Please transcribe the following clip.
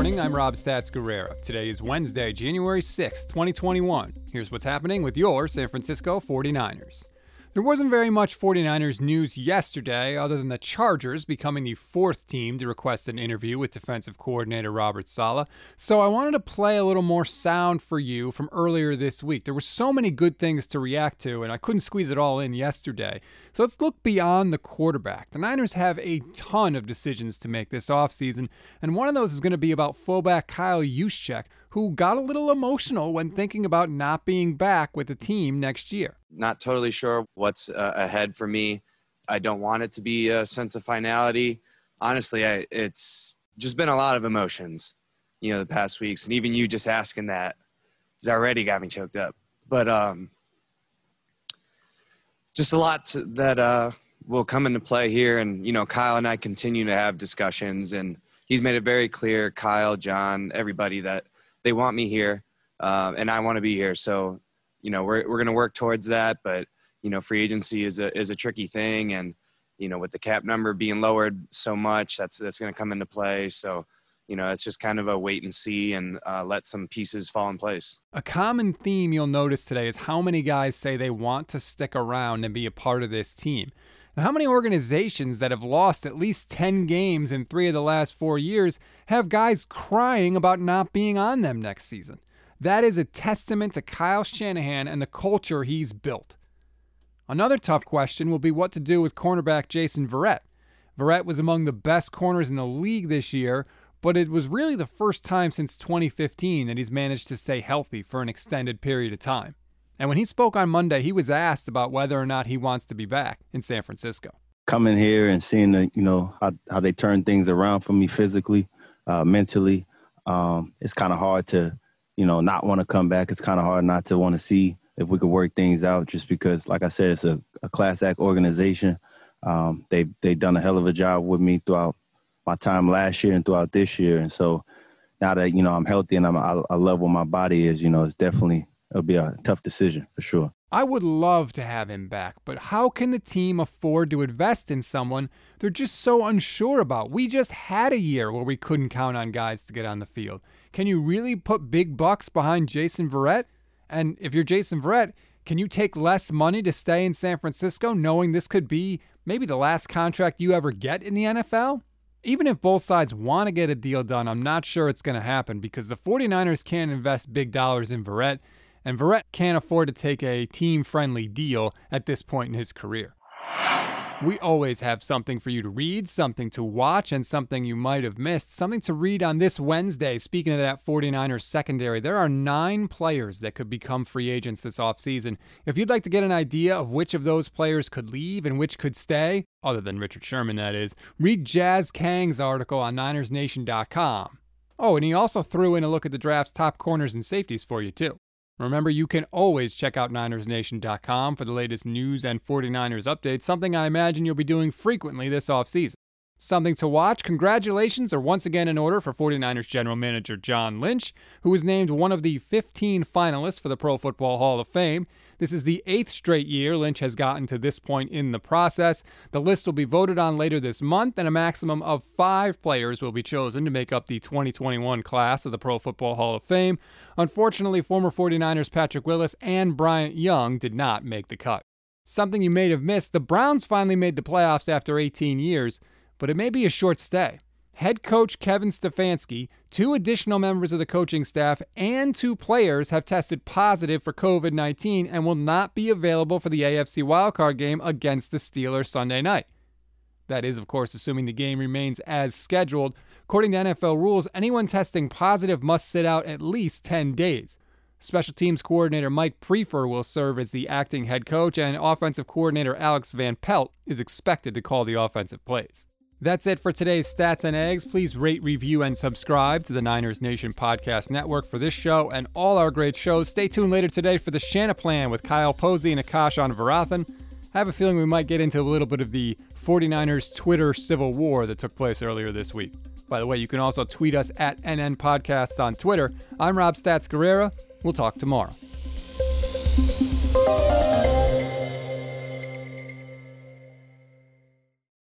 morning. I'm Rob Stats Guerrera. Today is Wednesday, January 6th, 2021. Here's what's happening with your San Francisco 49ers. There wasn't very much 49ers news yesterday, other than the Chargers becoming the fourth team to request an interview with defensive coordinator Robert Saleh. So I wanted to play a little more sound for you from earlier this week. There were so many good things to react to, and I couldn't squeeze it all in yesterday. So let's look beyond the quarterback. The Niners have a ton of decisions to make this offseason, and one of those is going to be about fullback Kyle Juszczyk, who got a little emotional when thinking about not being back with the team next year. Not totally sure what's uh, ahead for me. I don't want it to be a sense of finality. Honestly, I, it's just been a lot of emotions, you know, the past weeks, and even you just asking that has already got me choked up. But um, just a lot that uh, will come into play here, and you know, Kyle and I continue to have discussions, and he's made it very clear, Kyle, John, everybody, that they want me here, uh, and I want to be here. So you know, we're we're going to work towards that. But you know, free agency is a is a tricky thing, and you know, with the cap number being lowered so much, that's that's going to come into play. So you know, it's just kind of a wait and see and uh, let some pieces fall in place. A common theme you'll notice today is how many guys say they want to stick around and be a part of this team. Now, how many organizations that have lost at least 10 games in three of the last four years have guys crying about not being on them next season? That is a testament to Kyle Shanahan and the culture he's built. Another tough question will be what to do with cornerback Jason Verrett. Verrett was among the best corners in the league this year, but it was really the first time since 2015 that he's managed to stay healthy for an extended period of time. And when he spoke on Monday, he was asked about whether or not he wants to be back in San Francisco. Coming here and seeing the, you know how, how they turn things around for me physically, uh, mentally, um, it's kind of hard to you know, not want to come back. It's kind of hard not to want to see if we could work things out just because, like I said, it's a, a class act organization. Um, they they've done a hell of a job with me throughout my time last year and throughout this year. And so now that, you know, I'm healthy and I'm, I, I love what my body is, you know, it's definitely, it'll be a tough decision for sure. I would love to have him back, but how can the team afford to invest in someone they're just so unsure about? We just had a year where we couldn't count on guys to get on the field. Can you really put big bucks behind Jason Verrett? And if you're Jason Verrett, can you take less money to stay in San Francisco knowing this could be maybe the last contract you ever get in the NFL? Even if both sides want to get a deal done, I'm not sure it's going to happen because the 49ers can't invest big dollars in Verrett, and Verrett can't afford to take a team friendly deal at this point in his career. We always have something for you to read, something to watch, and something you might have missed. Something to read on this Wednesday. Speaking of that 49ers secondary, there are nine players that could become free agents this offseason. If you'd like to get an idea of which of those players could leave and which could stay, other than Richard Sherman, that is, read Jazz Kang's article on NinersNation.com. Oh, and he also threw in a look at the draft's top corners and safeties for you, too. Remember, you can always check out NinersNation.com for the latest news and 49ers updates, something I imagine you'll be doing frequently this offseason. Something to watch. Congratulations are once again in order for 49ers general manager John Lynch, who was named one of the 15 finalists for the Pro Football Hall of Fame. This is the eighth straight year Lynch has gotten to this point in the process. The list will be voted on later this month, and a maximum of five players will be chosen to make up the 2021 class of the Pro Football Hall of Fame. Unfortunately, former 49ers Patrick Willis and Bryant Young did not make the cut. Something you may have missed the Browns finally made the playoffs after 18 years but it may be a short stay. Head coach Kevin Stefanski, two additional members of the coaching staff, and two players have tested positive for COVID 19 and will not be available for the AFC wildcard game against the Steelers Sunday night. That is, of course, assuming the game remains as scheduled. According to NFL rules, anyone testing positive must sit out at least 10 days. Special teams coordinator Mike Priefer will serve as the acting head coach, and offensive coordinator Alex Van Pelt is expected to call the offensive plays. That's it for today's Stats and Eggs. Please rate, review, and subscribe to the Niners Nation Podcast Network for this show and all our great shows. Stay tuned later today for the Shana Plan with Kyle Posey and Akash Anavarathan. I have a feeling we might get into a little bit of the 49ers Twitter civil war that took place earlier this week. By the way, you can also tweet us at NN Podcasts on Twitter. I'm Rob Stats Guerrera. We'll talk tomorrow.